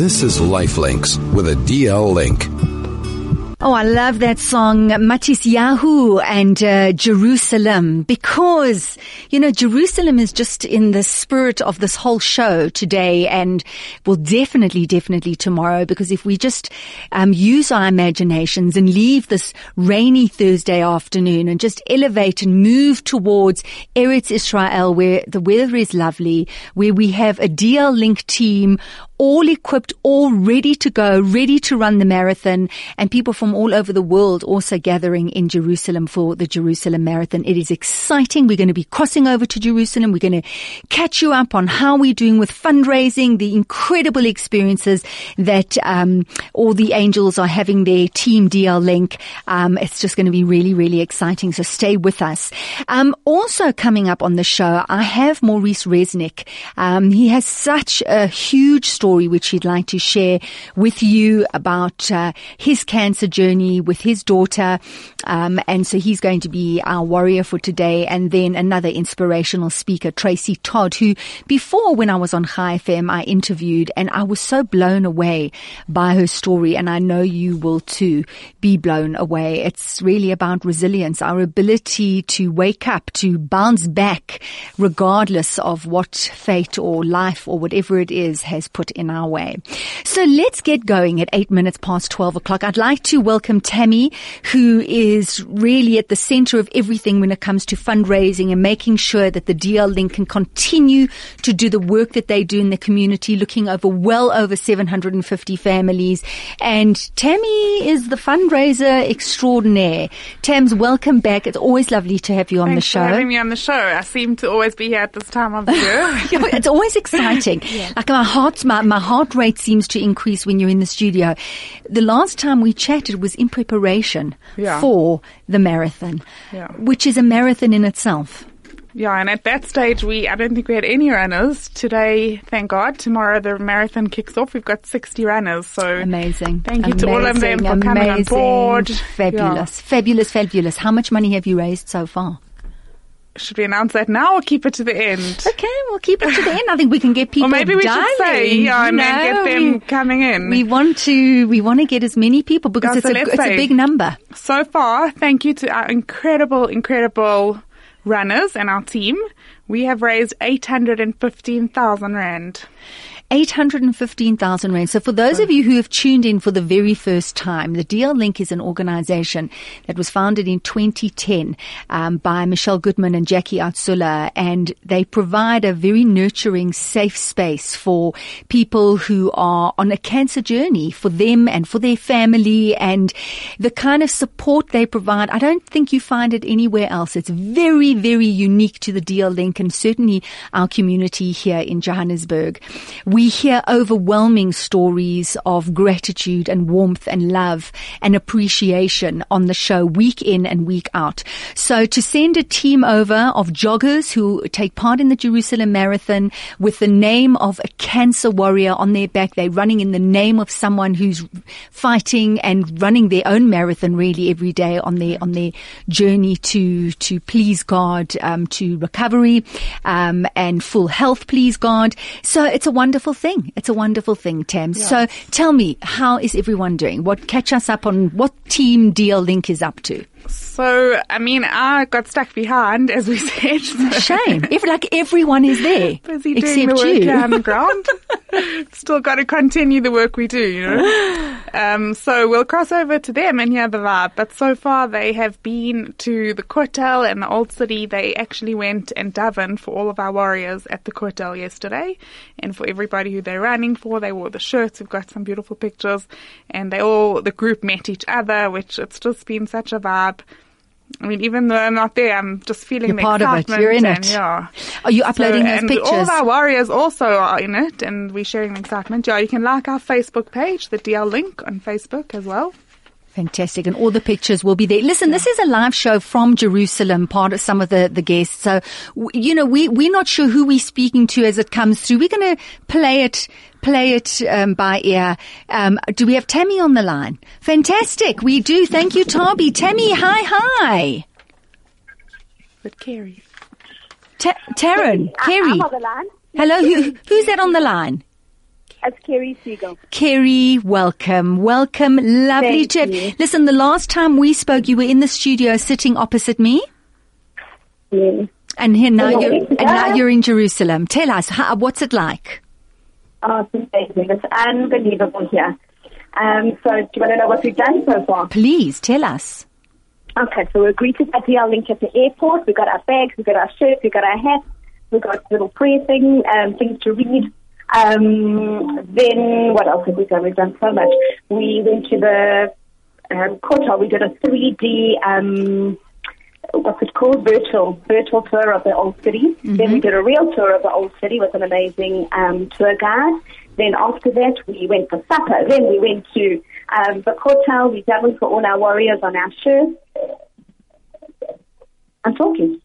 This is Lifelinks with a DL link. Oh, I love that song, Matisyahu and uh, Jerusalem, because, you know, Jerusalem is just in the spirit of this whole show today and will definitely, definitely tomorrow, because if we just um, use our imaginations and leave this rainy Thursday afternoon and just elevate and move towards Eretz Israel, where the weather is lovely, where we have a DL Link team all equipped, all ready to go, ready to run the marathon, and people from all over the world also gathering in Jerusalem for the Jerusalem Marathon. It is exciting. We're going to be crossing over to Jerusalem. We're going to catch you up on how we're doing with fundraising, the incredible experiences that um, all the angels are having their team DL link. Um, it's just going to be really, really exciting. So stay with us. Um, also coming up on the show, I have Maurice Resnick. Um, he has such a huge story story which he'd like to share with you about uh, his cancer journey with his daughter. Um, and so he's going to be our warrior for today. And then another inspirational speaker, Tracy Todd, who before when I was on Chai FM, I interviewed and I was so blown away by her story. And I know you will too be blown away. It's really about resilience, our ability to wake up, to bounce back regardless of what fate or life or whatever it is has put in our way. So let's get going at eight minutes past 12 o'clock. I'd like to welcome Tammy, who is really at the center of everything when it comes to fundraising and making sure that the DL Link can continue to do the work that they do in the community, looking over well over 750 families. And Tammy is the fundraiser extraordinaire. Tams, welcome back. It's always lovely to have you on Thanks the show. for having me on the show. I seem to always be here at this time of the year. Yeah, it's always exciting. Like my heart, my, my heart rate seems to increase when you're in the studio. The last time we chatted was in preparation Yeah. for the marathon, Yeah. which is a marathon in itself. yeah, and at that stage, we I don't think we had any runners today. Thank God. Tomorrow the marathon kicks off. We've got sixty runners. So Amazing. Thank you to all of them Amazing, for coming on board. Fabulous, fabulous, fabulous. How much money have you raised so far? Should we announce that now or keep it to the end? Okay, we'll keep it to the end. I think we can get people Or maybe we should say, yeah, and then get them We- coming in. We want to, we want to get as many people because Yeah, it's so a, it's a big number. So far, thank you to our incredible, incredible runners and our team. We have raised 815,000 Rand. 815,000 rand. So for those of you who have tuned in for the very first time, the DL Link is an organization that was founded in 2010 um, by Michelle Goodman and Jackie Atsula, and they provide a very nurturing, safe space for people who are on a cancer journey for them and for their family and the kind of support they provide. I don't think you find it anywhere else. It's very, very unique to the DL Link and certainly our community here in Johannesburg. We hear overwhelming stories of gratitude and warmth and love and appreciation on the show week in and week out. So to send a team over of joggers who take part in the Jerusalem Marathon with the name of a cancer warrior on their back, they're running in the name of someone who's fighting and running their own marathon really every day on their on their journey to to please God, um, to recovery um, and full health, please God. So it's a wonderful thing. It's a wonderful thing, Tam. So tell me, how is everyone doing? What catch us up on what team DL Link is up to? So, I mean, I got stuck behind, as we said. So Shame. Every, like everyone is there busy doing the work you. on the ground. Still got to continue the work we do, you know. Um, so we'll cross over to them and hear the vibe. But so far, they have been to the Kotel and the Old City. They actually went and davened for all of our warriors at the Kotel yesterday, and for everybody who they're running for. They wore the shirts. We've got some beautiful pictures, and they all the group met each other, which it's just been such a vibe. I mean, even though I'm not there, I'm just feeling You're the part of it. You're in and, it. Yeah. Are you uploading So- those and pictures? All of our warriors also are in it, and we're sharing the excitement. Yeah, you can like our Facebook page, the DL link on Facebook as well. Fantastic. And all the pictures will be there. Listen, this is a live show from Jerusalem, part of some of the, the guests. So, you know, we, we're not sure who we're speaking to as it comes through. We're going to play it, play it, um, by ear. Um, do we have Tammy on the line? Fantastic. We do. Thank you, Toby. Tammy, hi, hi. But Kerry. Ta- Taryn, I- Kerry. I'm on the line. Hello, who, who's that on the line? As Kerry Siegel. Kerry, welcome. Welcome. Lovely Thank you. Listen, the last time we spoke, you were in the studio sitting opposite me. Yes. And here now you're, and now you're in Jerusalem. Tell us, how, what's it like? Oh, it's amazing. It's unbelievable here. Um, so do you want to know what we've done so far? Please tell us. Okay, so we're greeted by DL Link at the airport. We've got our bags, we've got our shirts, we've got our hats, we've got little prayer thing, um, things to read. Um, then what else have we done? We've done so much. We went to the um, Kotel. We did a 3D, um, what's it called? Virtual, virtual tour of the old city. Then we did a real tour of the old city with an amazing um, tour guide. Then after that, we went for supper. Then we went to um, the Kotel. We davened for all our warriors on our shirts. I'm talking.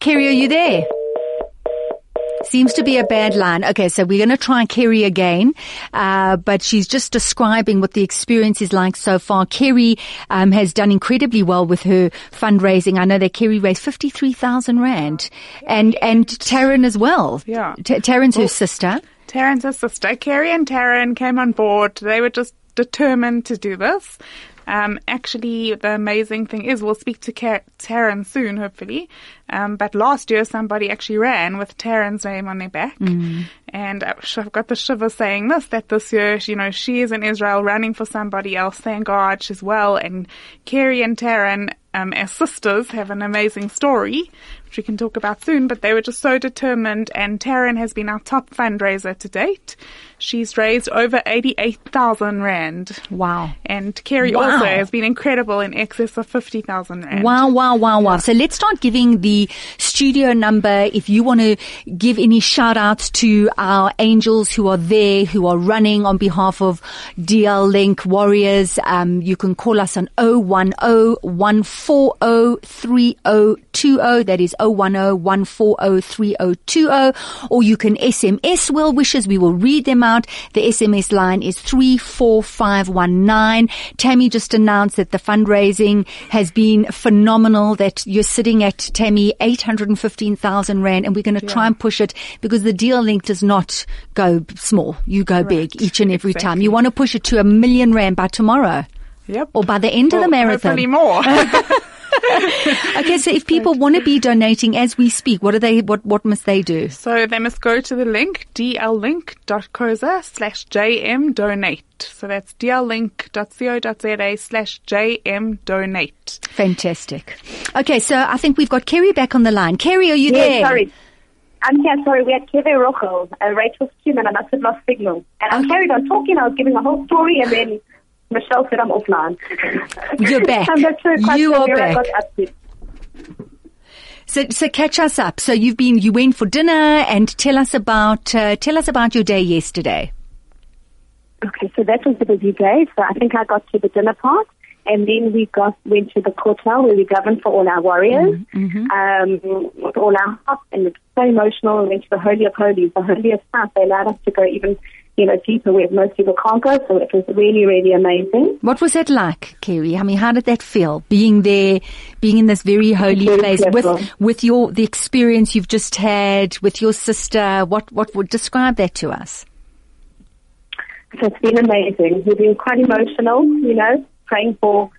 Kerry, are you there? Seems to be a bad line. Okay, so we're going to try Kerry again, uh, but she's just describing what the experience is like so far. Kerry um, has done incredibly well with her fundraising. I know that Kerry raised fifty-three thousand rand, and and Taryn as well. Yeah. T- Taryn's her sister. Taryn's sister, Kerry and Taryn came on board. They were just determined to do this. Um, actually, the amazing thing is we'll speak to Taryn soon, hopefully. Um, but last year somebody actually ran with Taryn's name on their back. And uh, I've got the shiver saying this, that this year, you know, she is in Israel running for somebody else. Thank God she's well. And Kerry and Taryn, um, as sisters, have an amazing story, which we can talk about soon, but they were just so determined. And Taryn has been our top fundraiser to date. She's raised over 88,000 Rand. Wow. And Kerry Wow. also has been incredible in excess of 50,000 Rand. Wow, wow, wow, wow. So let's start giving the studio number. If you want to give any shout outs to our angels who are there, who are running on behalf of DL Link Warriors, um, you can call us on 010-140-3020. That is 010-140-3020. Or you can SMS well wishes. We will read them out. The SMS line is 34519. Tammy just announced that the fundraising has been phenomenal, that you're sitting at, Tammy, 815,000 Rand, and we're going to try and push it because the DL Link does not go small. You go big each and every time. You want to push it to a million Rand by tomorrow. Yep. Or by the end of the Well, marathon. Hopefully more. Okay, so if people want to be donating as we speak, what are they, what, what must they do? So they must go to the link, dllink.coza slash jm donate. So that's dllink.co.za slash jm donate. Fantastic. Okay, so I think we've got Kerry back on the line. Kerry, are you there? Yes, sorry. I'm here, sorry, we had Kever Rochel, uh, Rachel's team, and I must have lost signal. And I Okay. carried on talking, I was giving a whole story, and then Michelle said I'm offline. You're back. Not sure You are back. So, so catch us up. So you've been, you went for dinner and tell us about, uh, tell us about your day yesterday. Okay, so that was a busy day. So I think I got to the dinner part, and then we got went to the Kotel where we davened for all our warriors, um, with all our hearts, and it was so emotional. We went to the Holy of Holies, the holiest part. They allowed us to go even, you know, deeper where most people can't go. So it was really, really amazing. What was that like, Kerry? I mean, how did that feel? Being there, being in this very holy Very place with, with your, the experience you've just had with your sister. What, what would describe that to us? So it's been amazing. We've been quite emotional, you know, praying for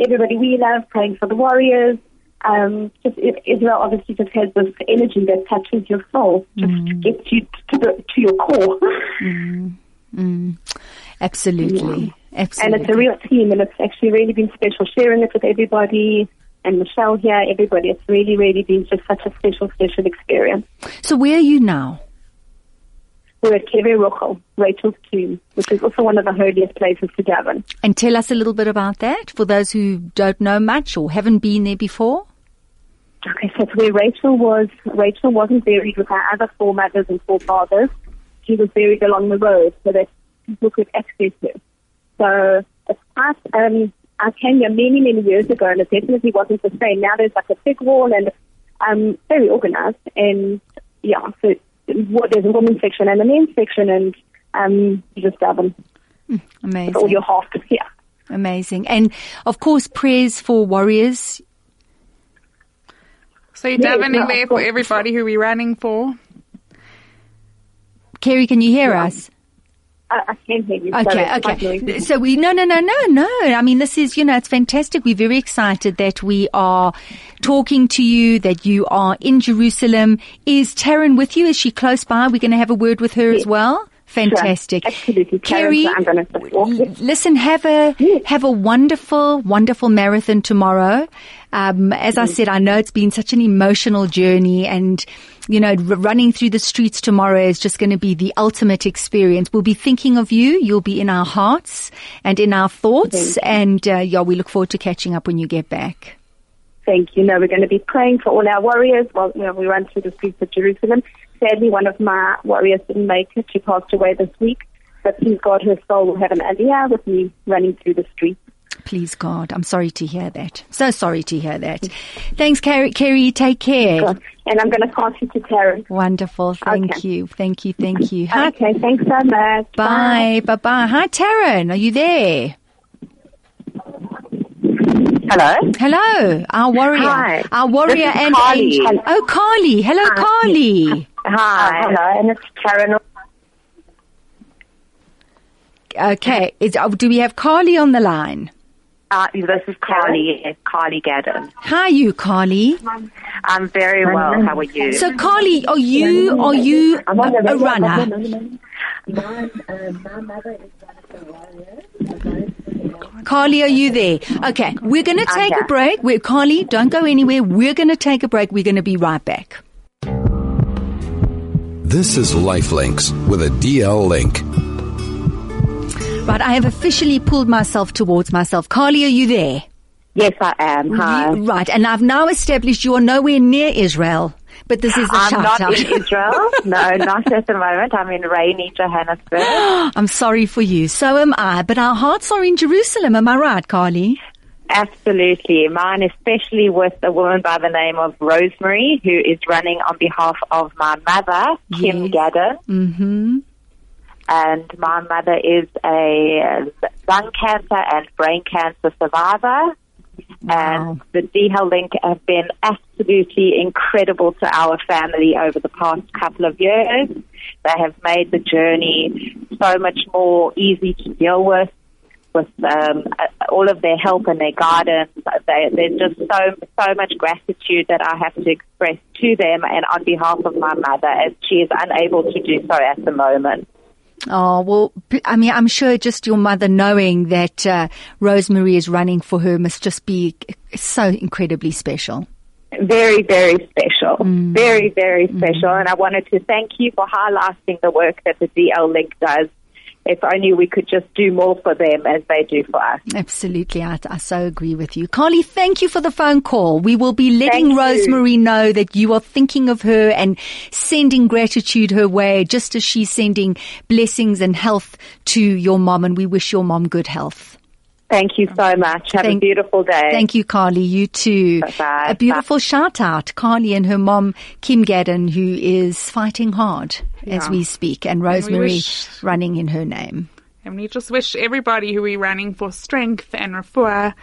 everybody we love, praying for the warriors. Um, just Israel obviously just has this energy that touches your soul, just mm. gets you to the to your core. Mm. Mm. Absolutely. and Absolutely. it's a real team, and it's actually really been special sharing it with everybody. And Michelle here, everybody. It's really, really been just such a special, special experience. so where are you now? We're at Kever Rochel, Rachel's tomb, which is also one of the holiest places to daven. And tell us a little bit about that for those who don't know much or haven't been there before. Okay, so where Rachel was. Rachel wasn't buried with her other four mothers and four fathers. She was buried along the road so that people could access her. So it's quite, um, I came here many, many years ago and it definitely wasn't the same. Now there's like a big wall and um, very organized. And yeah, so what, there's a women's section and a men's section and um, you just daven with all Amazing. your heart. Yeah. Amazing. And of course, prayers for warriors. So you're Yeah, davening no, there for everybody who we're running for. Kerry, can you hear us? I, I can hear you. Okay, Sorry, okay. So we no no no no no. I mean, this is you know it's fantastic. We're very excited that we are talking to you. That you are in Jerusalem. Is Taryn with you? Is she close by? We're going to have a word with her as well. Fantastic. Absolutely. Kerry, I'm going to support l- you. listen, have a Yes. have a wonderful, wonderful marathon tomorrow. Um, as I said, I know it's been such an emotional journey, and you know, r- running through the streets tomorrow is just going to be the ultimate experience. We'll be thinking of you. You'll be in our hearts and in our thoughts, and uh, yeah, we look forward to catching up when you get back. Thank you. No, we're going to be praying for all our warriors while you know, we run through the streets of Jerusalem. Sadly, one of my warriors didn't make it. She passed away this week. But please God, her soul will have an aliyah with me running through the streets. Please God, I'm sorry to hear that. So sorry to hear that. Thanks, Kerry. Kerry, take care. God. And I'm going to pass you to Taryn. Wonderful. Thank Okay. you. Thank you. Thank you. Hi, Okay, thanks so much. Bye. Bye bye. Hi, Taryn. Are you there? Hello. Hello. Our warrior. Hi. Our warrior This is and Carly. angel. Oh, Carly. Hello, Carly. Hi. hello, and it's Karen. Okay. Is, oh, do we have Carly on the line? Uh, this is Carly. Carly Gadden. Hi, you, Carly. I'm very well. How are you? So, Carly, are you are you a, a runner? Carly, are you there? Okay, we're going to take a break. We're, Carly, don't go anywhere. We're going to take a break. We're going to be right back. This is Lifelinks with a DL link. Right, I have officially pulled myself towards myself. Carly, are you there? Yes, I am. Hi. You- right, and I've now established you are nowhere near Israel, but this is a I'm not out. in Israel. No, not at the moment. I'm in rainy Johannesburg. I'm sorry for you. So am I, but our hearts are in Jerusalem. Am I right, Carly? Absolutely. Mine, especially with a woman by the name of Rosemary, who is running on behalf of my mother, Kim Yes. Gadden. Mm-hmm. And my mother is a lung cancer and brain cancer survivor. And the DL Link have been absolutely incredible to our family over the past couple of years. They have made the journey so much more easy to deal with, with um, all of their help and their guidance. They, there's just so so much gratitude that I have to express to them and on behalf of my mother, as she is unable to do so at the moment. Oh, well, I mean, I'm sure just your mother knowing that uh, Rosemary is running for her must just be so incredibly special. Very, very special. Very, very special. And I wanted to thank you for highlighting the work that the DL Link does. If only we could just do more for them as they do for us. Absolutely. I, I so agree with you. Carly, thank you for the phone call. We will be letting Thank you. Rosemary know that you are thinking of her and sending gratitude her way, just as she's sending blessings and health to your mom. And we wish your mom good health. Thank you so much. Have Thank- a beautiful day. Thank you, Carly. You too. Bye-bye. A beautiful shout out, Carly and her mom, Kim Gadden, who is fighting hard as we speak, and Rosemary wish- running in her name. And we just wish everybody who we're running for strength and refuah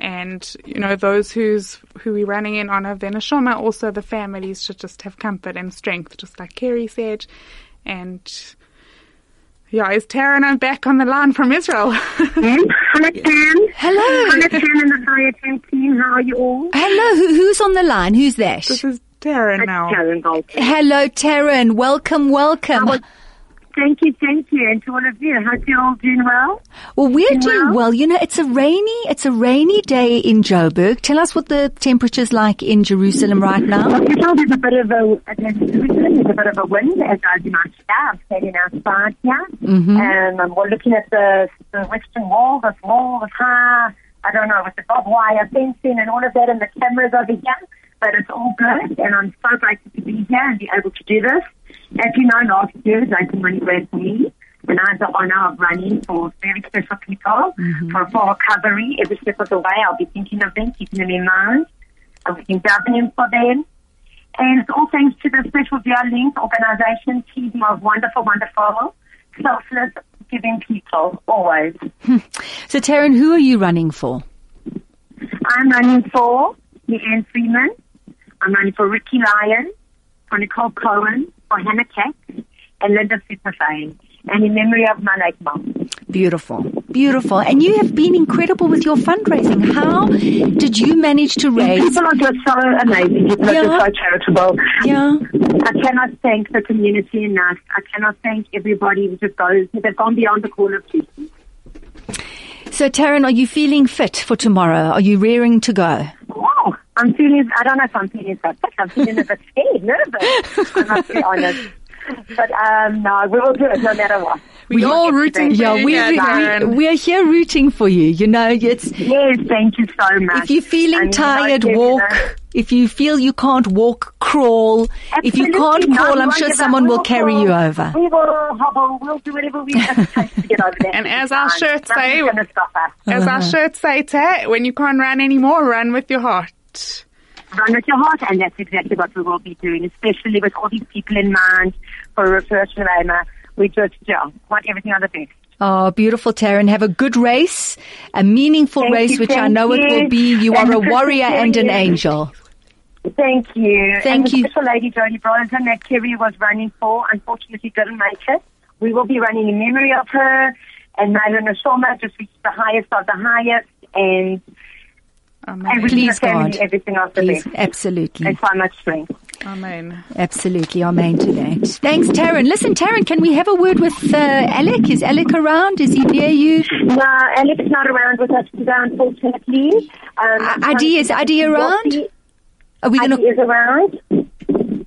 and, you know, those who's who we're running in honor of their neshama, also the families should just have comfort and strength, just like Kerry said. And yeah, is Taryn I'm back on the line from Israel. Hello, Pam. Hello. Hello, Pam and the Chai FM team. How are you all? Hello. Who, who's on the line? Who's that? this is Taryn now. Karen Goldstein. Hello, Taryn. Welcome, welcome. How Thank you, thank you, and to all of you. Hope you're all doing well. Well, we're Doing doing well? well. You know, it's a rainy, it's a rainy day in Joburg. Tell us what the temperature's like in Jerusalem right now. Well, there's a bit of a there's a bit of a wind as I do my staff standing outside here, and um, we're looking at the the western wall. This wall is high. I don't know with the barbed wire fencing and all of that, and the cameras over here. But it's all good, and I'm so grateful to be here and be able to do this. As you know, last year is open money for me, and I have the honor of running for very special people mm-hmm. for for recovery. Every step of the way, I'll be thinking of them, keeping them in mind. Be davening for them. And it's all thanks to the Special DL Link organization team of wonderful, wonderful, selfless, giving people, always. Hmm. So, Taryn, who are you running for? I'm running for Leanne Freeman. I'm running for Ricky Lyon, for Nicole Cohen, for Hannah Katz, and Linda Superfame. And in memory of my late mom. Beautiful, beautiful. And you have been incredible with your fundraising. How did you manage to raise? People are just so amazing. People are just so charitable. Yeah. I cannot thank the community enough. I cannot thank everybody who just goes, they've gone beyond the call of duty. So, Taryn, are you feeling fit for tomorrow? Are you rearing to go? Wow. I'm feeling, I don't know if I'm feeling so sick. I'm feeling a bit scared, nervous. I must be honest. But um, no, we will do it no matter what. We're all rooting for Yeah, you, we, here, we, Darren. we are here rooting for you. You know, it's Yes, thank you so much. if you're feeling And, you know, tired, Kevin, walk. uh, If you feel you can't walk, crawl. If you can't not. crawl, I'm sure someone We will carry you over. We will hobble. We'll do whatever we have to take to get over there. And as our shirts say- going to stop. As our shirts say, Tat, when you can't run anymore, run with your heart. Run with your heart, and that's exactly what we will be doing, especially with all these people in mind for Research Roma. We just yeah, want everything on the best. Oh, beautiful, Taryn. Have a good race, a meaningful Thank race, you, which I know it will be. You And are a warrior and an angel. Thank you. Thank and you. The special lady Jodie Brosnan that Kerry was running for, unfortunately didn't make it. We will be running in memory of her. And Myla neshama just reached the highest of the highest. And Amen. we Please, the God. everything of the Please, best. absolutely. And so much strength. Amen. Absolutely, amen to that. Thanks, Taryn. Listen, Taryn, can we have a word with uh, Alec? Is Alec around? Is he near you? No, Alex not around with us today, unfortunately. Um, Uh, Adi, is Adi around? Are we Adi gonna? is around.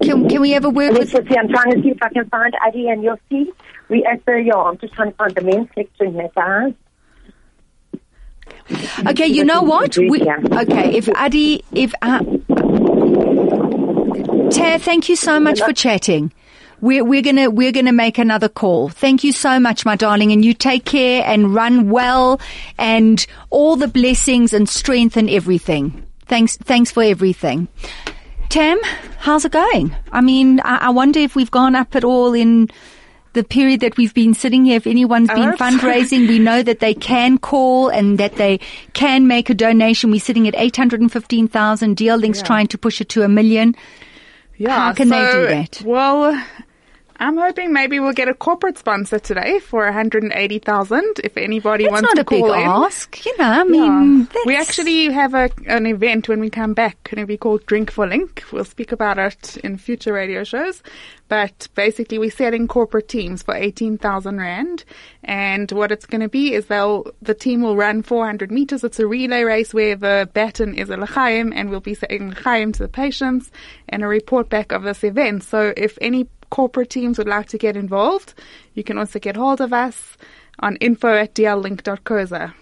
Can, can we have a word Let's with? see, I'm trying to see if I can find Adi and Yossi. We at the, yeah, I'm just trying to find the men's section here, guys. Okay, you know what? We, okay, if Adi, if uh, Tara, thank you so much for chatting. We're, we're gonna we're gonna make another call. Thank you so much, my darling, and you take care and run well, and all the blessings and strength and everything. Thanks, thanks for everything. Tam, how's it going? I mean, I, I wonder if we've gone up at all in the period that we've been sitting here. If anyone's been fundraising, we know that they can call and that they can make a donation. We're sitting at 815,000. DL Link's trying to push it to a million. Yeah. How can they do that? Well, I'm hoping maybe we'll get a corporate sponsor today for 180,000 if anybody That's wants not to a big call in. ask. You know, I Yeah. mean, we actually have a, an event when we come back. Going to be called Drink for Link. We'll speak about it in future radio shows. But basically, we're setting corporate teams for eighteen thousand rand, and what it's going to be is they'll the team will run four hundred meters. It's a relay race where the baton is a l'chaim, and we'll be saying l'chaim to the patients and a report back of this event. So if any corporate teams would like to get involved, you can also get hold of us on info at dllink.coza.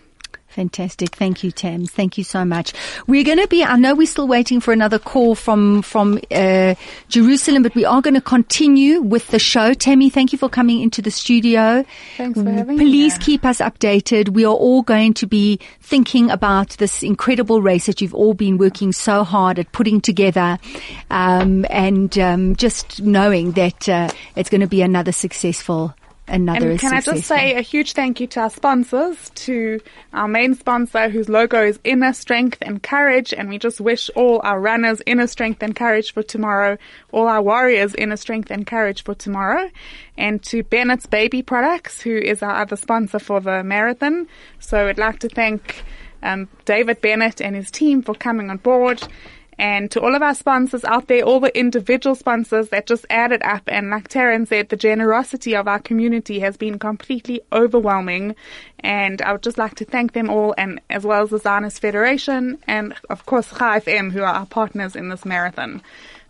Fantastic. Thank you, Tam. Thank you so much. We're going to be, I know we're still waiting for another call from, from, uh, Jerusalem, but we are going to continue with the show. Tammy, thank you for coming into the studio. Thanks for having me Please keep us updated. We are all going to be thinking about this incredible race that you've all been working so hard at putting together. Um, and, um, just knowing that, uh, it's going to be another successful, another And can I just say a huge thank you to our sponsors, to our main sponsor whose logo is Inner Strength and Courage, and we just wish all our runners inner strength and courage for tomorrow, all our warriors inner strength and courage for tomorrow, and to Bennett's Baby Products, who is our other sponsor for the marathon. So I'd like to thank um, David Bennett and his team for coming on board. And to all of our sponsors out there, all the individual sponsors that just added up, and like Taryn said, the generosity of our community has been completely overwhelming. And I would just like to thank them all, and as well as the Zionist Federation, and of course Chai FM, who are our partners in this marathon.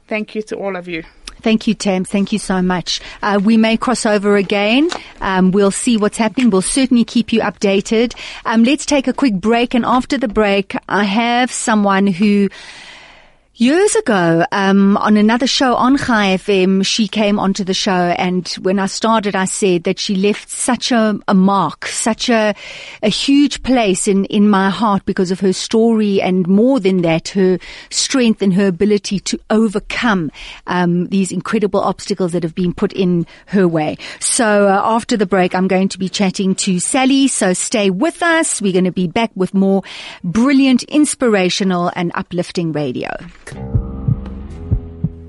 Thank you to all of you. Thank you, Tam. Thank you so much. Uh, we may cross over again. Um, we'll see what's happening. We'll certainly keep you updated. Um, let's take a quick break, and after the break, I have someone who. Years ago, um, on another show on Chai FM, she came onto the show, and when I started, I said that she left such a, a mark, such a, a huge place in, in my heart because of her story, and more than that, her strength and her ability to overcome um, these incredible obstacles that have been put in her way. So uh, after the break, I'm going to be chatting to Sally. So stay with us. We're going to be back with more brilliant, inspirational, and uplifting radio.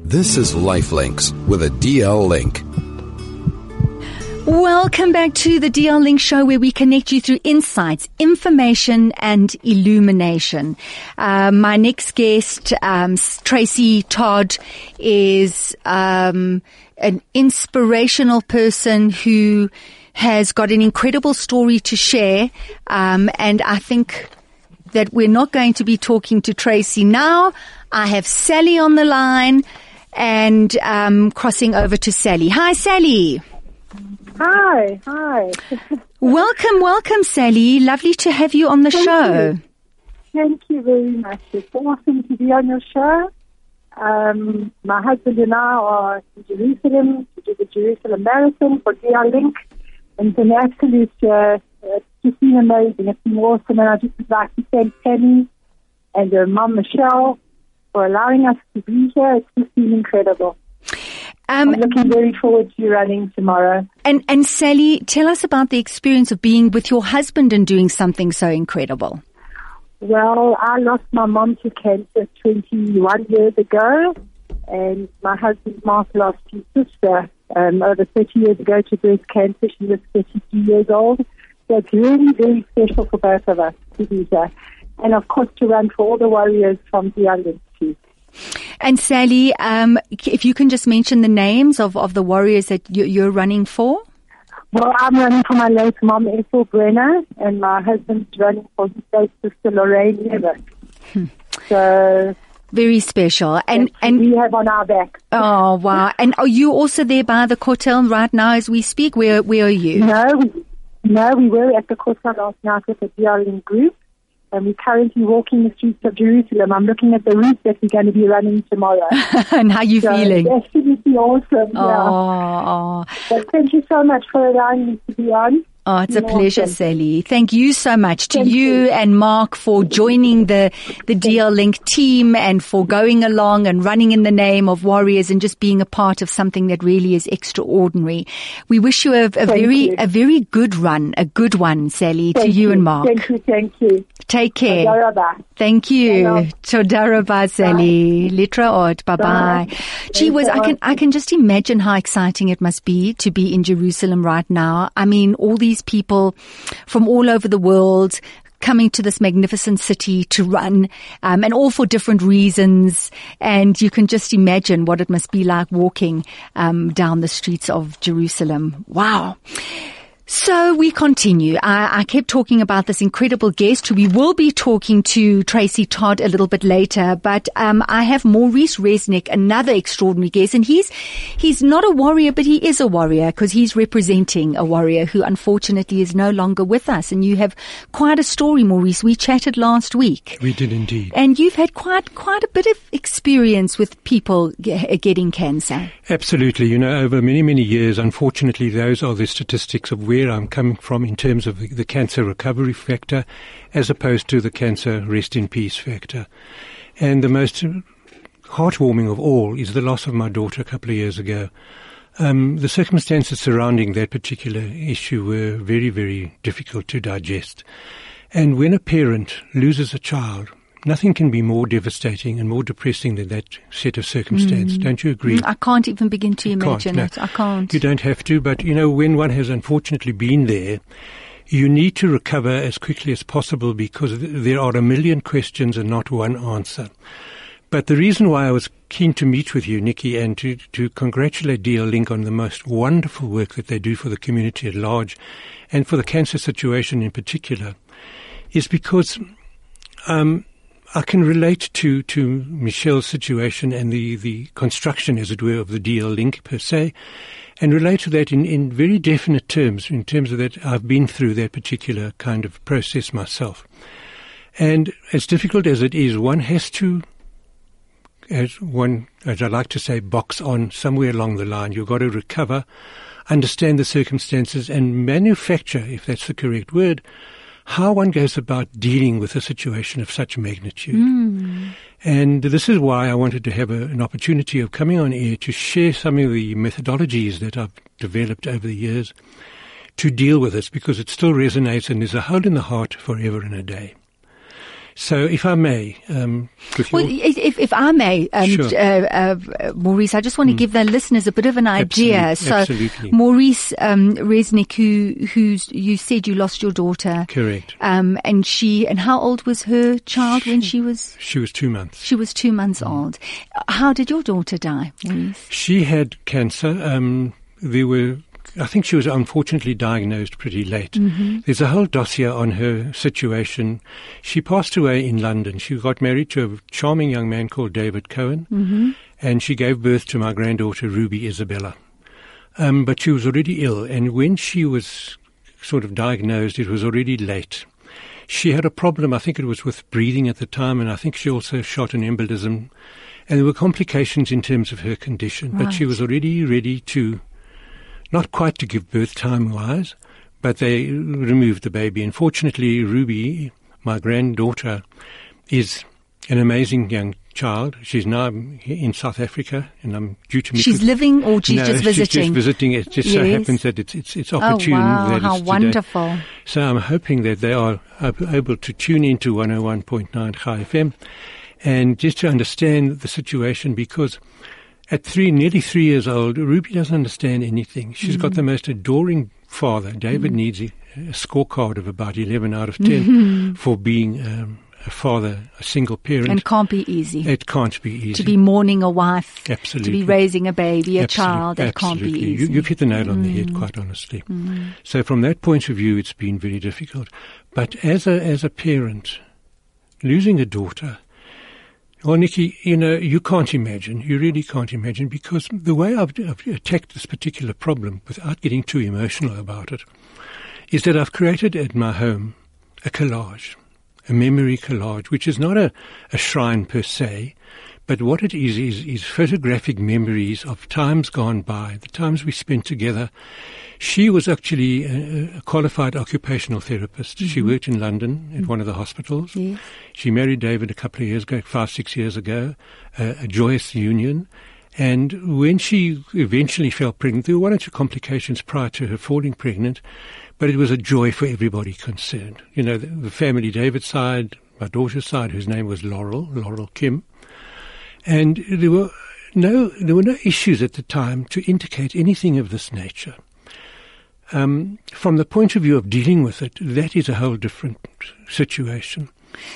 This is Lifelinks with a DL link. Welcome back to the DL Link show where we connect you through insights, information and illumination. Uh, my next guest, um, Tracy Todd is, um, an inspirational person who has got an incredible story to share. Um, and I think that we're not going to be talking to Tracy now. I have Sally on the line and, um, crossing over to Sally. Hi, Sally. Hi, hi. welcome, welcome, Sally. Lovely to have you on the Thank show. You. Thank you very much. It's awesome to be on your show. Um, my husband and I are in Jerusalem to do the Jerusalem Marathon for DL Link. And it's an absolute, uh, it's just been amazing. It's been awesome. And I just would like to thank Penny and her mom, Michelle, for allowing us to be here. It's just been incredible. Um, I'm looking very forward to you running tomorrow. And and Sally, tell us about the experience of being with your husband and doing something so incredible. Well, I lost my mom to cancer 21 years ago, and my husband Mark lost his sister um, over 30 years ago to breast cancer. She was 32 years old. It's really very special for both of us to be here. And of course, to run for all the warriors from the island too. And Sally, um, if you can just mention the names of, of the warriors that you're running for. Well, I'm running for my late mom, Ethel Brenner, and my husband's running for his late sister, Lorraine Levitt. Hmm. So very special. And and we have on our back. Oh wow! And are you also there by the Kotel right now as we speak? Where where are you? No, no, we were at the Kotel last night with the DRN group, and we're currently walking the streets of Jerusalem. I'm looking at the route that we're going to be running tomorrow. and how are you so feeling? It's absolutely awesome. Oh, yeah. oh. But thank you so much for allowing me to be on. Oh, it's a pleasure, Sally. Thank you so much to you, you, and Mark for joining the, the DL Link team and for going along and running in the name of Warriors and just being a part of something that really is extraordinary. We wish you a, a very, you. a very good run, a good one, Sally, thank to you, you, and Mark. Thank you, thank you. Take care. Todarabah. Thank you. Todarabah, Sally. Litraot. Bye bye. Gee whiz, I can, I can just imagine how exciting it must be to be in Jerusalem right now. I mean, all these people from all over the world coming to this magnificent city to run, um, and all for different reasons. And you can just imagine what it must be like walking um, down the streets of Jerusalem. Wow. So we continue. I, I, kept talking about this incredible guest who we will be talking to Tracy Todd a little bit later, but um, I have Maurice Resnick, another extraordinary guest, and he's he's not a warrior, but he is a warrior because he's representing a warrior who unfortunately is no longer with us. And you have quite a story, Maurice. We chatted last week. We did indeed. And you've had quite quite a bit of experience with people getting cancer. Absolutely. You know, over many many years, unfortunately, those are the statistics of where I'm coming from in terms of the, the cancer recovery factor as opposed to the cancer rest in peace factor. And the most heartwarming of all is the loss of my daughter a couple of years ago. Um, the circumstances surrounding that particular issue were very, very difficult to digest. And when a parent loses a child, nothing can be more devastating and more depressing than that set of circumstance. Mm. Don't you agree? I can't even begin to imagine it. I can't. You don't have to, but you know, when one has unfortunately been there, you need to recover as quickly as possible because there are a million questions and not one answer. But the reason why I was keen to meet with you, Nikki, and to, to congratulate DL Link on the most wonderful work that they do for the community at large and for the cancer situation in particular is because um, I can relate to, to Michelle's situation and the, the construction, as it were, of the DL link per se, and relate to that in, in very definite terms, in terms of that I've been through that particular kind of process myself. And as difficult as it is, one has to, as one, as I like to say, box on somewhere along the line. You've got to recover, understand the circumstances, and manufacture, if that's the correct word, how one goes about dealing with a situation of such magnitude. Mm. And this is why I wanted to have a, an opportunity of coming on air to share some of the methodologies that I've developed over the years to deal with this because it still resonates and is a hole in the heart forever and a day. So, if I may, um, Well, if, if I may, um, Sure. uh, uh, Maurice, I just want to give the listeners a bit of an idea. Absolutely, so, absolutely. Maurice um, Resnick, who who's you said you lost your daughter, correct. um, and she, and how old was her child when she was? She was two months. She was two months Mm. old. How did your daughter die, Maurice? She had cancer. Um, there were, I think she was unfortunately diagnosed pretty late. There's a whole dossier on her situation. She passed away in London. She got married to a charming young man called David Cohen, and she gave birth to my granddaughter Ruby Isabella. Um, but she was already ill, and when she was sort of diagnosed, it was already late. She had a problem, I think it was with breathing at the time, and I think she also shot an embolism. And there were complications in terms of her condition, but she was already ready to, not quite to give birth time wise, but they removed the baby. And fortunately, Ruby, my granddaughter, is an amazing young child. She's now in South Africa, and I'm due to meet She's with- living or she's no, just She's visiting? just visiting. It just so happens that it's it's, it's Oh opportune. wow! that How it's today. wonderful! So I'm hoping that they are ab- able to tune into 101.9 Chai FM and just to understand the situation because at three, nearly three years old, Ruby doesn't understand anything. She's got the mm. most adoring father. David mm. needs a, scorecard of about 11 out of 10 for being um, a father, a single parent. And can't be easy. it can't be easy. to be mourning a wife, Absolutely. to be raising a baby, a Absolute- child, that can't be easy. You, you've hit the nail on the head, mm. quite honestly. So from that point of view, it's been very difficult. But as a as a parent, losing a daughter, well, Nikki, you know, you can't imagine. You really can't imagine because the way I've, I've attacked this particular problem, without getting too emotional about it, is that I've created at my home a collage, a memory collage, which is not a, a shrine per se, but what it is, is is photographic memories of times gone by, the times we spent together. She was actually a, a qualified occupational therapist. She worked in London at one of the hospitals. Yes. She married David a couple of years ago, five, six years ago, uh, a joyous union. And when she eventually fell pregnant, there were one or two complications prior to her falling pregnant, but it was a joy for everybody concerned. You know, the, the family, David's side, my daughter's side, whose name was Laurel, Laurel Kim. And there were no, there were no issues at the time to indicate anything of this nature. Um, from the point of view of dealing with it, that is a whole different situation.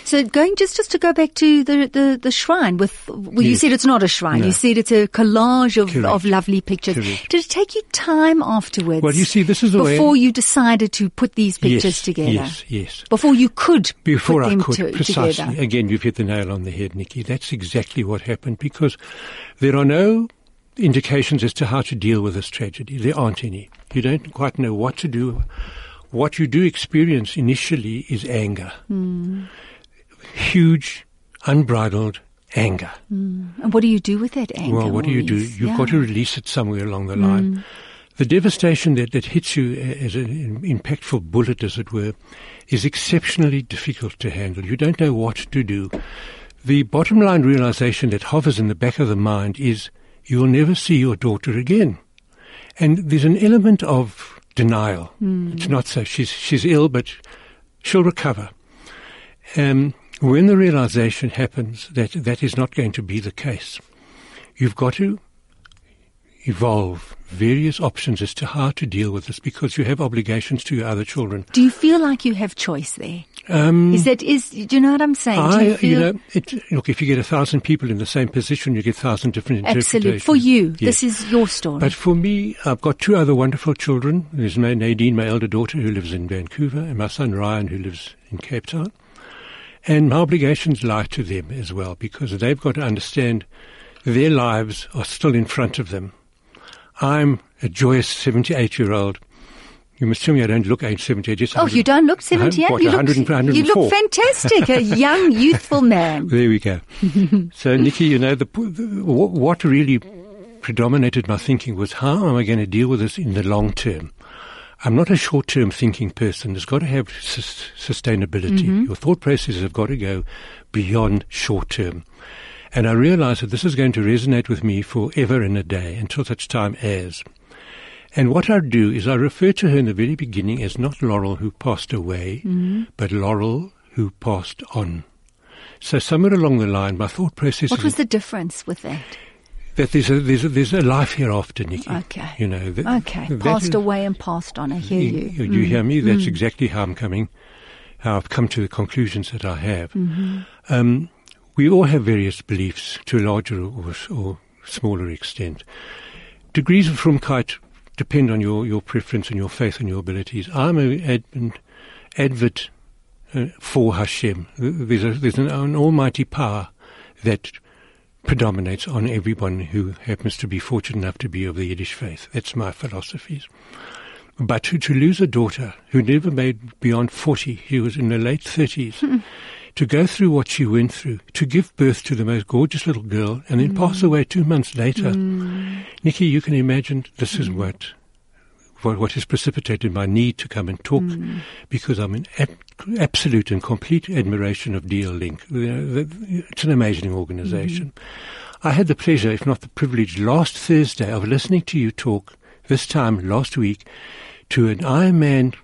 So going just just to go back to the the, the shrine with well, you said it's not a shrine. No. You said it's a collage of, Correct. of lovely pictures. Correct. Did it take you time afterwards? Well, you see, this is the way- before you decided to put these pictures yes, together. Yes, yes. Before you could Before I could, to, precisely. together. Again, you've hit the nail on the head, Nikki. That's exactly what happened because there are no indications as to how to deal with this tragedy. There aren't any. You don't quite know what to do. What you do experience initially is anger. Hmm. Huge, unbridled anger. And what do you do with that anger? Well, what do you do? You've Yeah. got to release it somewhere along the line. The devastation that, that hits you as an impactful bullet, as it were, is exceptionally difficult to handle. You don't know what to do. The bottom line realization that hovers in the back of the mind is you will never see your daughter again. And there's an element of denial. It's not so. She's, she's ill, but she'll recover. Um, when the realization happens that that is not going to be the case, you've got to evolve various options as to how to deal with this because you have obligations to your other children. Do you feel like you have choice there? Um, Is that is? Do you know what I'm saying? I, you you, know, it, look, if you get a thousand people in the same position, you get a thousand different interpretations. absolutely for you? Yes. This is your story. But for me, I've got two other wonderful children. There's my Nadine, my elder daughter, who lives in Vancouver, and my son Ryan, who lives in Cape Town. And my obligations lie to them as well, because they've got to understand their lives are still in front of them. I'm a joyous 78 year old. You must tell me I don't look age 78. Just oh, you don't look 78. What, you, look, 100 you look fantastic. A young, youthful man. There we go. so, Nikki, you know, the, the, what what really predominated my thinking was how am I going to deal with this in the long term? I'm not a short term thinking person. It's got to have sus- sustainability. Mm-hmm. Your thought processes have got to go beyond short term. And I realized that this is going to resonate with me forever and a day until such time as. And what I do is I refer to her in the very beginning as not Laurel who passed away, mm-hmm. but Laurel who passed on. So somewhere along the line, my thought process What was the difference with that? that there's a there's a, there's a life hereafter, Nikki. Okay. You know. That, Okay, that passed is- away and passed on. I hear you. You, you hear me? That's mm. exactly how I'm coming, how I've come to the conclusions that I have. Mm-hmm. Um, we all have various beliefs to a larger or, or smaller extent. Degrees of frumkeit depend on your, your preference and your faith and your abilities. I'm an advent, advert uh, for Hashem. There's, a, there's an, an almighty power that predominates on everyone who happens to be fortunate enough to be of the Yiddish faith. That's my philosophies. But to, to lose a daughter who never made beyond 40, she was in her late 30s, hmm. to go through what she went through, to give birth to the most gorgeous little girl, and then hmm. pass away two months later. Hmm. Nikki, you can imagine this is what, what what has precipitated my need to come and talk, because I'm in ab- absolute and complete admiration of DL Link. You know, the- It's an amazing organization. I had the pleasure, if not the privilege, last Thursday of listening to you talk, this time last week, to an Ironman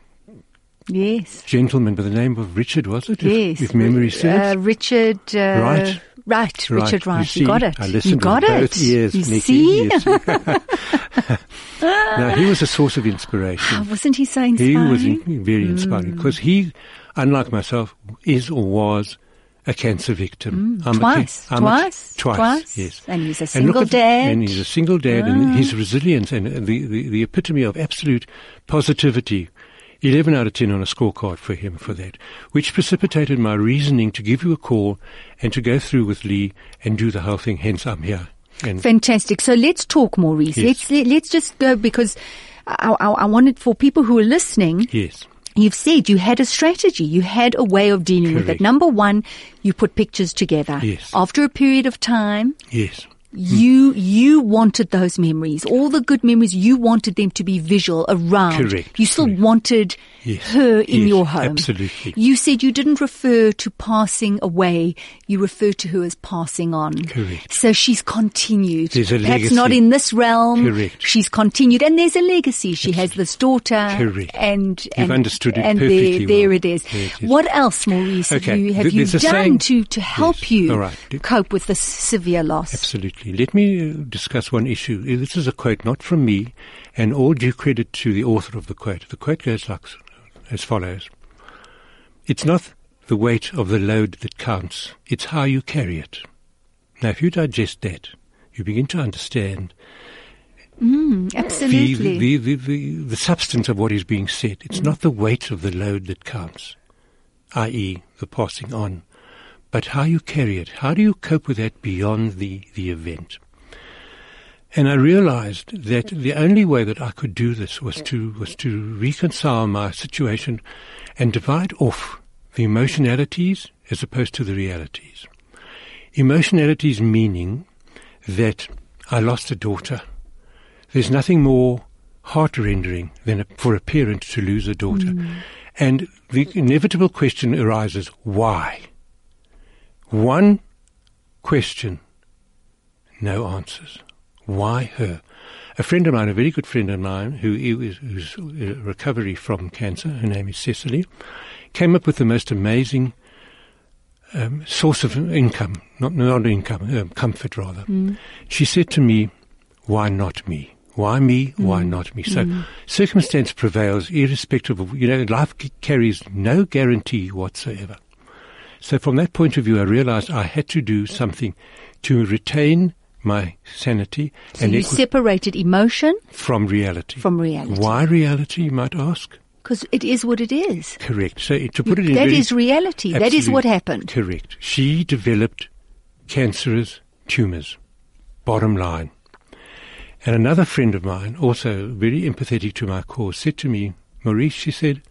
Yes. gentleman by the name of Richard, was it? Yes. If, memory Uh, serves. Richard. Uh, Right. Right. Right. Richard Wright. see, You, got it. I you got it. ears, you Nikki. see? Yes. now, he was a source of inspiration. Ah, wasn't he so He was in, very hmm. inspiring because he, unlike myself, is or was a cancer victim. Hmm. I'm a ca- Twice. A- Twice. twice. Twice. Yes. And he's a single dad. Ah. And he's a single dad, and ah. his resilience and the, the, the epitome of absolute positivity. 11 out of 10 on a scorecard for him for that, which precipitated my reasoning to give you a call and to go through with Lee and do the whole thing. Hence, I'm here. And Fantastic. So let's talk, Maurice. Yes. Let's let, let's just go because I, I, I wanted for people who are listening. yes, You've said you had a strategy. You had a way of dealing with it. Number one, you put pictures together. Yes. After a period of time, yes. Hmm. you you wanted those memories, all the good memories. You wanted them to be visual around. Correct, You still correct. wanted Yes, her in yes, your home. absolutely. You said you didn't refer to passing away. You refer to her as passing on. Correct. So she's continued. There's a Perhaps legacy. not in this realm. Correct. She's continued, and there's a legacy. She has this daughter. Correct. And You've understood it and perfectly there, there well. it is. There it is. What else, Maurice? Okay, Have you, have th- you done to to help Yes. you right. cope with this severe loss? Absolutely. Let me uh, discuss one issue. Uh, This is a quote not from me, and all due credit to the author of the quote. The quote goes like as follows It's not the weight of the load that counts, it's how you carry it. Now, if you digest that, you begin to understand the, Absolutely. the, the, the, the substance of what is being said. It's not the weight of the load that counts, i.e., the passing on, but how you carry it. How do you cope with that beyond the, the event? And I realized that the only way that I could do this was to, was to reconcile my situation and divide off the emotionalities as opposed to the realities. Emotionalities meaning that I lost a daughter. There's nothing more heart-rending than a, for a parent to lose a daughter. Mm. And the inevitable question arises, why? One question, no answers. Why her? A friend of mine, a very good friend of mine, who is who's recovery from cancer, her name is Cecily, came up with the most amazing um, source of income, not not income, um, comfort rather. She said to me, "Why not me? Why me? Why not me?" So circumstance prevails, irrespective of you know, life carries no guarantee whatsoever. So from that point of view, I realized I had to do something to retain my sanity so and you separated emotion from reality. from reality. Why reality, you might ask? Because it is what it is. Correct. So to put it in That very- is reality. That is what happened. Correct. She developed cancerous tumors. Bottom line. And another friend of mine, also very empathetic to my cause, said to me, Maurice, she said,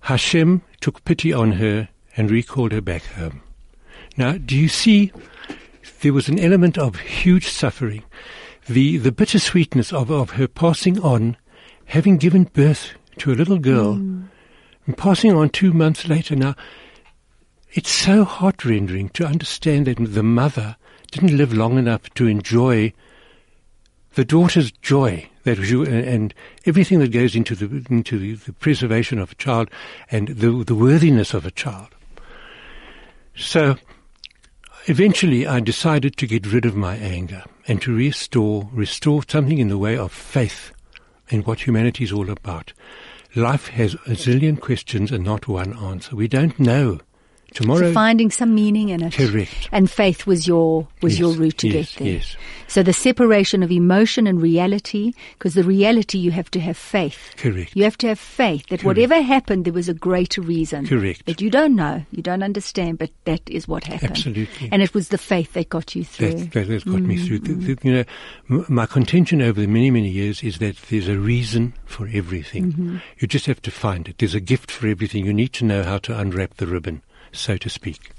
Hashem took pity on her and recalled her back home. Now, do you see, there was an element of huge suffering. The, the bittersweetness of, of her passing on, having given birth to a little girl, hmm. and passing on two months later. Now, it's so heart rending to understand that the mother didn't live long enough to enjoy the daughter's joy that was and, and everything that goes into the into the, the preservation of a child and the the worthiness of a child. So eventually I decided to get rid of my anger and to restore, restore something in the way of faith in what humanity is all about. Life has a zillion questions and not one answer. We don't know. Tomorrow, so finding some meaning in it. Correct. And faith was your was Yes, your route to yes, get there. yes. So the separation of emotion and reality, because the reality you have to have faith. Correct. You have to have faith that whatever happened, there was a greater reason. Correct. That you don't know, you don't understand, but that is what happened. Absolutely. And it was the faith that got you through. That, that got me through. The, mm. the, you know, my contention over the many, many years is that there's a reason for everything. Mm-hmm. You just have to find it. There's a gift for everything. You need to know how to unwrap the ribbon, so to speak.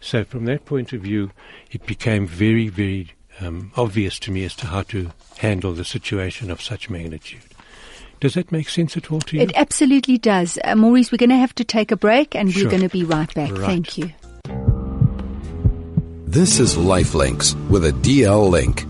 So from that point of view, it became very, very um, obvious to me as to how to handle the situation of such magnitude. Does that make sense at all to you? It absolutely does. Uh, Maurice, we're going to have to take a break and Sure. we're going to be right back. Right. Thank you. This is Lifelinks with a DL link.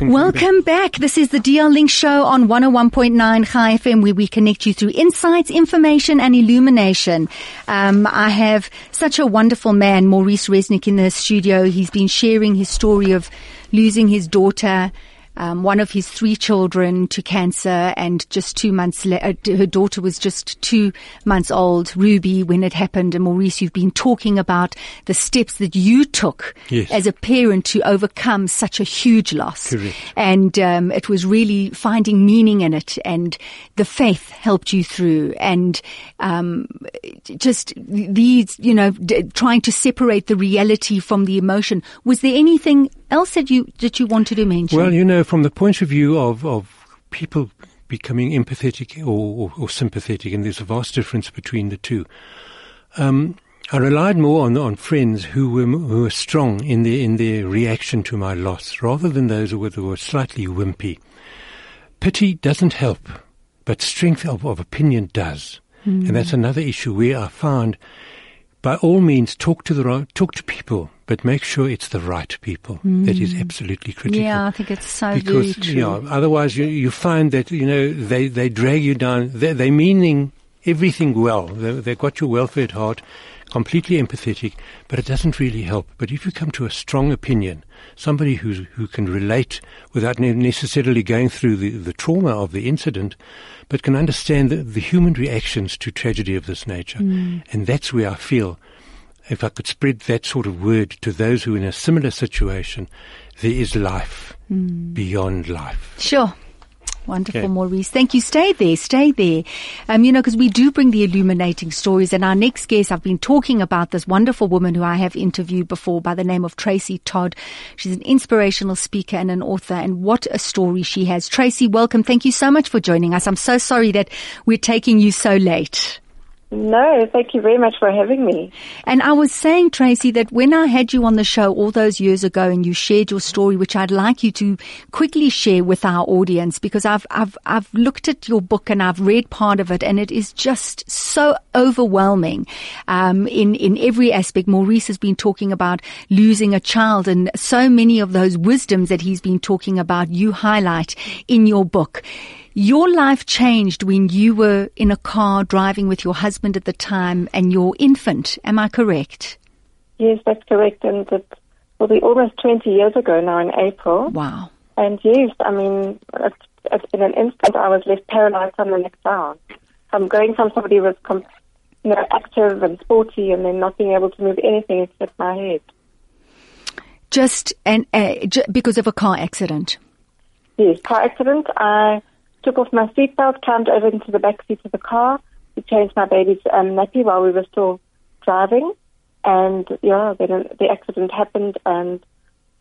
Welcome back. This is the DL Link Show on 101.9 Chai FM where we connect you through insights, information and illumination. Um, I have such a wonderful man, Maurice Resnick in the studio. He's been sharing his story of losing his daughter, um, one of his three children to cancer and just two months later, uh, her daughter was just two months old, Ruby, when it happened. And Maurice, you've been talking about the steps that you took Yes. as a parent to overcome such a huge loss. Correct. And um, it was really finding meaning in it, and the faith helped you through, and um, just these, you know, d- trying to separate the reality from the emotion. Was there anything else that you that you wanted to mention? Well, you know, from the point of view of, of people becoming empathetic or, or, or sympathetic, and there's a vast difference between the two. Um, I relied more on, on friends who were, who were strong in their, in their reaction to my loss, rather than those who were, who were slightly wimpy. Pity doesn't help, but strength of, of opinion does. And that's another issue where I found, by all means, talk to the right, talk to people, but make sure it's the right people. That is mm. absolutely critical yeah, I think it's so because very true. know, otherwise you you find that you know they they drag you down. They they meaning everything well. They they got your welfare at heart, completely empathetic, but it doesn't really help. But if you come to a strong opinion, somebody who's who can relate without necessarily going through the the trauma of the incident, but can understand the, the human reactions to tragedy of this nature, mm. and that's where I feel if I could spread that sort of word to those who are in a similar situation, there is life mm. beyond life. Sure. Wonderful, Okay. Maurice. Thank you. Stay there. Stay there. Um, you know, because we do bring the illuminating stories. And our next guest, I've been talking about this wonderful woman who I have interviewed before by the name of Tracy Todd. She's an inspirational speaker and an author. And what a story she has. Tracy, welcome. Thank you so much for joining us. I'm so sorry that we're taking you so late. No, thank you very much for having me. And I was saying, Tracy, that when I had you on the show all those years ago and you shared your story, which I'd like you to quickly share with our audience because I've, I've, I've looked at your book and I've read part of it and it is just so overwhelming, um, in, in every aspect. Maurice has been talking about losing a child and so many of those wisdoms that he's been talking about you highlight in your book. Your life changed when you were in a car driving with your husband at the time and your infant. Am I correct? Yes, that's correct. And it will be almost 20 years ago now in April. Wow. And yes, I mean, it's, it's in an instant I was left paralyzed from the neck down. I'm going from somebody who was com- you know, active and sporty and then not being able to move anything except my head. Just and uh, j- because of a car accident. Yes, car accident. I took off my seatbelt, climbed over into the back seat of the car. We changed my baby's um, nappy while we were still driving, and yeah, then the accident happened, and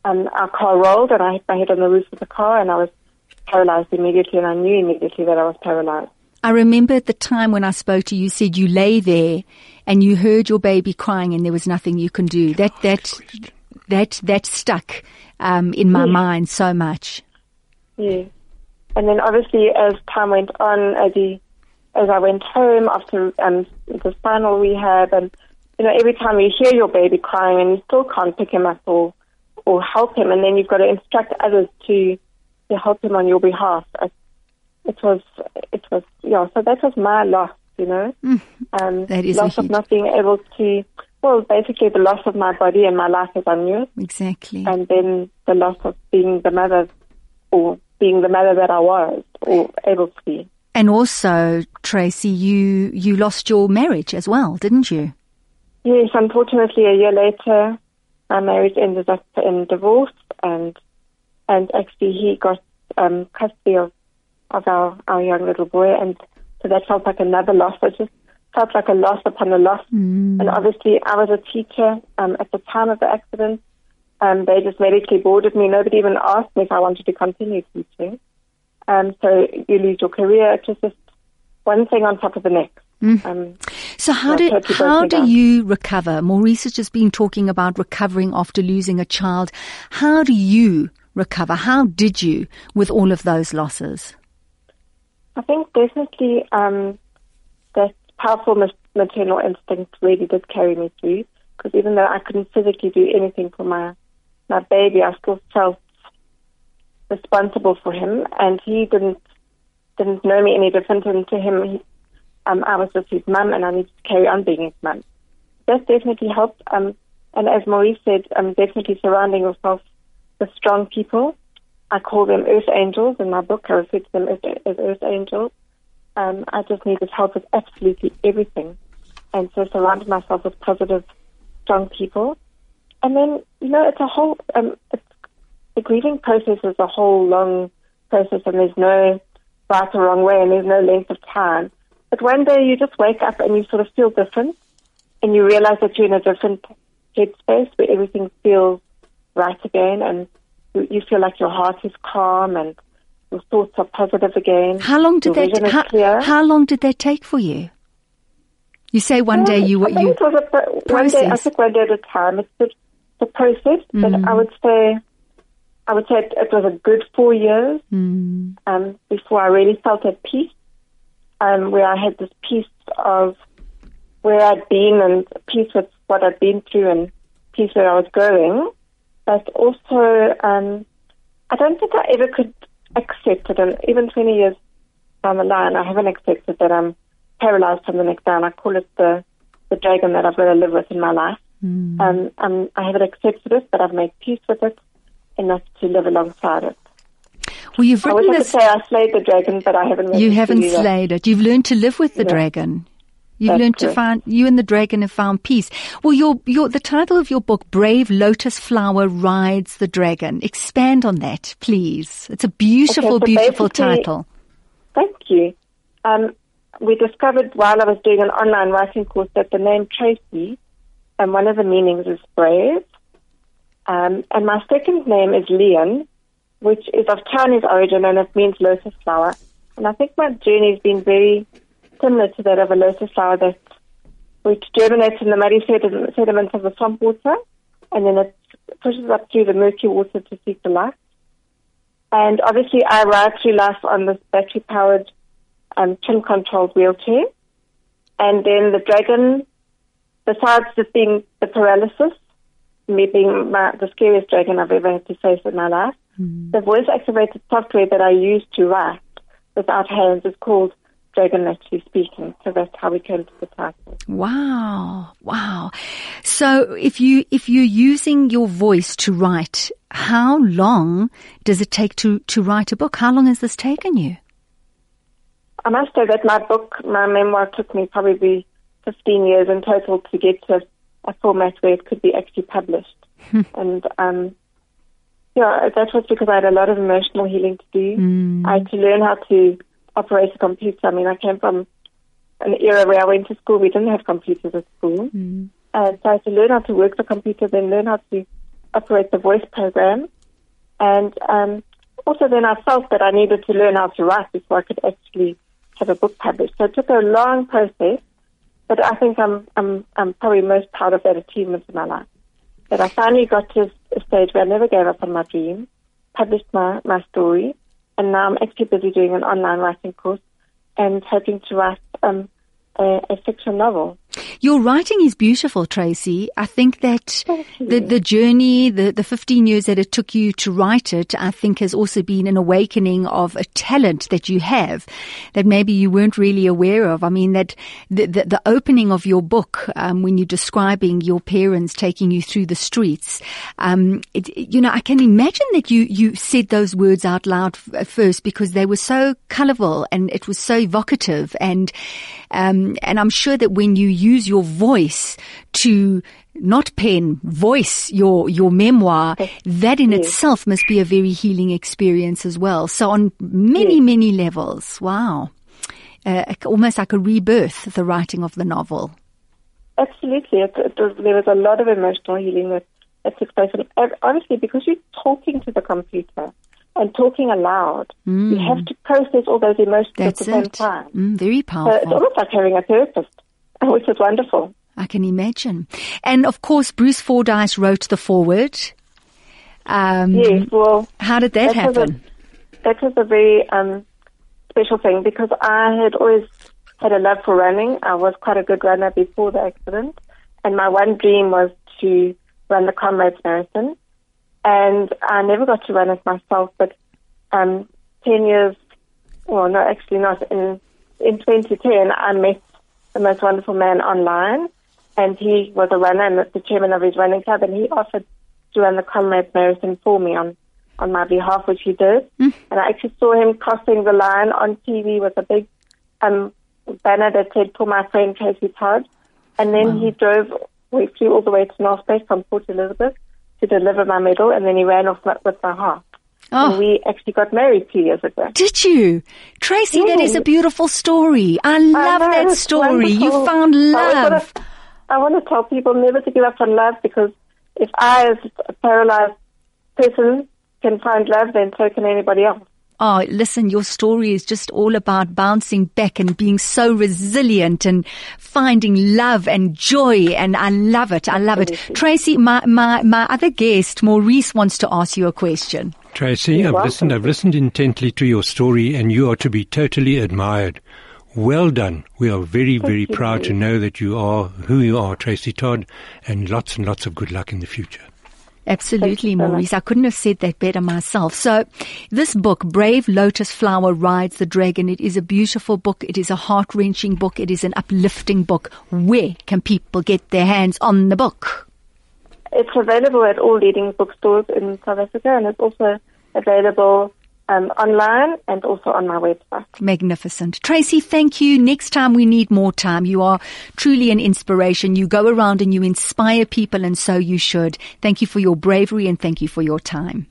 um, our car rolled, and I hit my head on the roof of the car, and I was paralyzed immediately, and I knew immediately that I was paralyzed. I remember at the time when I spoke to you, you said you lay there and you heard your baby crying and there was nothing you can do. That that that that stuck um, in my mind so much. Yeah. And then obviously as time went on, as he, as I went home after um, the spinal rehab, and you know, every time you hear your baby crying and you still can't pick him up or or help him, and then you've got to instruct others to to help him on your behalf. It, it was it was yeah. So that was my loss, you know, um, That is loss of not being able to well, basically the loss of my body and my life as I knew it, Exactly. and then the loss of being the mother, or being the mother that I was, or able to be. And also, Tracy, you, you lost your marriage as well, didn't you? Yes, unfortunately, a year later, my marriage ended up in divorce, and and actually he got um, custody of of our our young little boy, and so that felt like another loss. It just felt like a loss upon a loss. And obviously, I was a teacher um, at the time of the accident. Um, they just medically boarded me. Nobody even asked me if I wanted to continue teaching. Um, so you lose your career. It's just one thing on top of the next. Um, So how do totally how do down. you recover? Maurice has just been talking about recovering after losing a child. How do you recover? How did you with all of those losses? I think definitely um, that powerful maternal instinct really did carry me through. Because even though I couldn't physically do anything for my my baby, I still felt responsible for him, and he didn't didn't know me any different. And to him, he, um, I was just his mum, and I needed to carry on being his mum. That definitely helped. Um, and as Maurice said, um, definitely surrounding yourself with strong people. I call them earth angels in my book. I refer to them as, as earth angels. Um, I just needed help with absolutely everything. And so surrounded myself with positive, strong people. And then, you know, it's a whole, um, it's, the grieving process is a whole long process and there's no right or wrong way and there's no length of time. But one day you just wake up and you sort of feel different and you realize that you're in a different headspace where everything feels right again and you, you feel like your heart is calm and your thoughts are positive again. How long did your that how, how long did that take for you? You say one day you think you it was a one day. I process. took one day at a time. It's a, a process, but Mm. I would say, I would say it, it was a good four years Mm. um, before I really felt at peace, um, where I had this peace of where I'd been and peace with what I'd been through and peace where I was going. But also, um, I don't think I ever could accept it. And even 20 years down the line, I haven't accepted that I'm paralyzed from the neck down. I call it the, the dragon that I've got to live with in my life. Mm. Um, um, I haven't accepted it, but I've made peace with it enough to live alongside it. Well, you've I wish written I could this. say I slayed the dragon, but I haven't. You haven't slayed it. You've learned to live with the dragon. You've That's learned to find you and the dragon have found peace. Well, your your the title of your book, "Brave Lotus Flower Rides the Dragon." Expand on that, please. It's a beautiful, Okay, so beautiful title. Thank you. Um, we discovered while I was doing an online writing course that the name Tracy, and one of the meanings is brave. Um, and my second name is Lian, which is of Chinese origin and it means lotus flower. And I think my journey has been very similar to that of a lotus flower that which germinates in the muddy sediment, sediments of the swamp water, and then it pushes up through the murky water to seek the light. And obviously, I ride through life on this battery-powered, um, chin-controlled wheelchair. And then the dragon, besides just being the paralysis, me being my, the scariest dragon I've ever had to face in my life, mm. the voice-activated software that I use to write without hands is called Dragon Naturally Speaking. So that's how we came to the title. Wow, wow. So if you if you're using your voice to write, how long does it take to to write a book? How long has this taken you? I must say that my book, my memoir, took me probably 15 years in total to get to a format where it could be actually published. and um, yeah, that was because I had a lot of emotional healing to do. I had to learn how to operate a computer. I mean, I came from an era where I went to school. We didn't have computers at school. Uh, so I had to learn how to work the computer, then learn how to operate the voice program. And um, also then I felt that I needed to learn how to write before I could actually have a book published. So it took a long process, but I think I'm, I'm, I'm probably most proud of that achievement in my life. That I finally got to a stage where I never gave up on my dream, published my, my story, and now I'm actually busy doing an online writing course and hoping to write um, a, a fiction novel. Your writing is beautiful, Tracy. I think that the, the journey, the, the 15 years that it took you to write it, I think has also been an awakening of a talent that you have that maybe you weren't really aware of. I mean, that the, the, the opening of your book, um, when you're describing your parents taking you through the streets, um, it, you know, I can imagine that you, you said those words out loud f- first because they were so colorful and it was so evocative and, um, and I'm sure that when you use your voice to not pen, voice your, your memoir, that in Yes. itself must be a very healing experience as well. So on many, many levels. Wow. Uh, almost like a rebirth, the writing of the novel. Absolutely. It, it was, there was a lot of emotional healing that, that took place. And honestly, because you're talking to the computer and talking aloud, you have to process all those emotions That's at the same it. time. Mm, very So it's almost like having a therapist, which is wonderful. I can imagine. And of course, Bruce Fordyce wrote the foreword. Um, Yes, well, How did that, that was a- happen? that was a very um, special thing because I had always had a love for running. I was quite a good runner before the accident, and my one dream was to run the Comrades Marathon. And I never got to run it myself, but um, ten years, well, no, actually not. In in 2010, I met the most wonderful man online, and he was a runner and the chairman of his running club, and he offered to run the Comrades Marathon for me on on my behalf, which he did. And I actually saw him crossing the line on TV with a big um, banner that said, for my friend Tracy Todd. And then he drove, we flew all the way to North Bay from Port Elizabeth to deliver my medal, and then he ran off with my heart. Oh. We actually got married two years ago. Did you? Tracy, that is a beautiful story. I love know, that story. You found love. I want to tell people never to give up on love because if I, as a paralyzed person, can find love, then so can anybody else. Oh, listen, your story is just all about bouncing back and being so resilient and finding love and joy. And I love it. I love it. Tracy, my, my, my other guest, Maurice, wants to ask you a question. Tracy, I've welcome. listened, I've listened intently to your story and you are to be totally admired. Well done. We are very, very proud to know that you are who you are, Tracy Todd, and lots and lots of good luck in the future. Absolutely, so. Maurice. I couldn't have said that better myself. So, this book, Brave Lotus Flower Rides the Dragon, it is a beautiful book. It is a heart wrenching book. It is an uplifting book. Where can people get their hands on the book? It's available at all leading bookstores in South Africa, and it's also available um, online and also on my website. Magnificent. Tracy, thank you. Next time we need more time. You are truly an inspiration. You go around and you inspire people, and so you should. Thank you for your bravery and thank you for your time.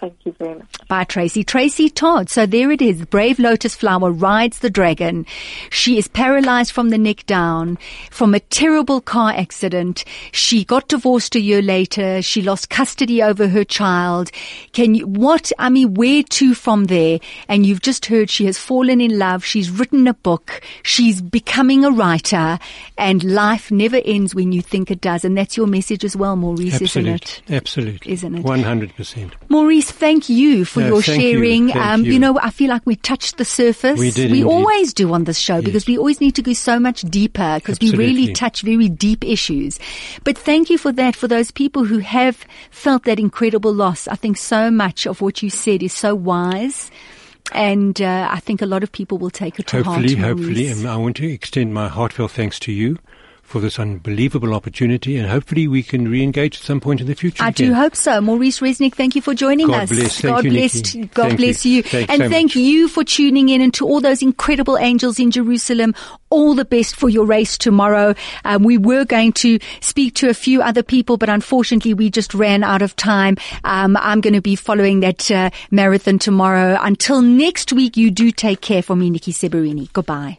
Thank you very much. by Tracy. Tracy Todd. So there it is. Brave Lotus Flower rides the dragon. She is paralyzed from the neck down from a terrible car accident. She got divorced a year later. She lost custody over her child. Can you, what, I mean, where to from there? And you've just heard she has fallen in love. She's written a book. She's becoming a writer and life never ends when you think it does. And that's your message as well, Maurice, isn't it? Absolutely. Absolutely. Isn't it? 100%. Maurice, thank you for No, your thank you, sharing. um, you. know, I feel like we touched the surface. We did We indeed. always do on this show because we always need to go so much deeper because we really touch very deep issues. But thank you for that. For those people who have felt that incredible loss, I think so much of what you said is so wise. And uh, I think a lot of people will take it to Hopefully, heart. hopefully, and I want to extend my heartfelt thanks to you for this unbelievable opportunity, and hopefully we can re-engage at some point in the future. I again. do hope so. Maurice Resnick, thank you for joining God us. bless. God you, bless. Nikki. God Thank bless you. you. Thanks and so thank much. you for tuning in and to all those incredible angels in Jerusalem. All the best for your race tomorrow. Um, we were going to speak to a few other people, but unfortunately we just ran out of time. Um, I'm going to be following that uh, marathon tomorrow. Until next week, you do take care for me, Nikki Seberini. Goodbye.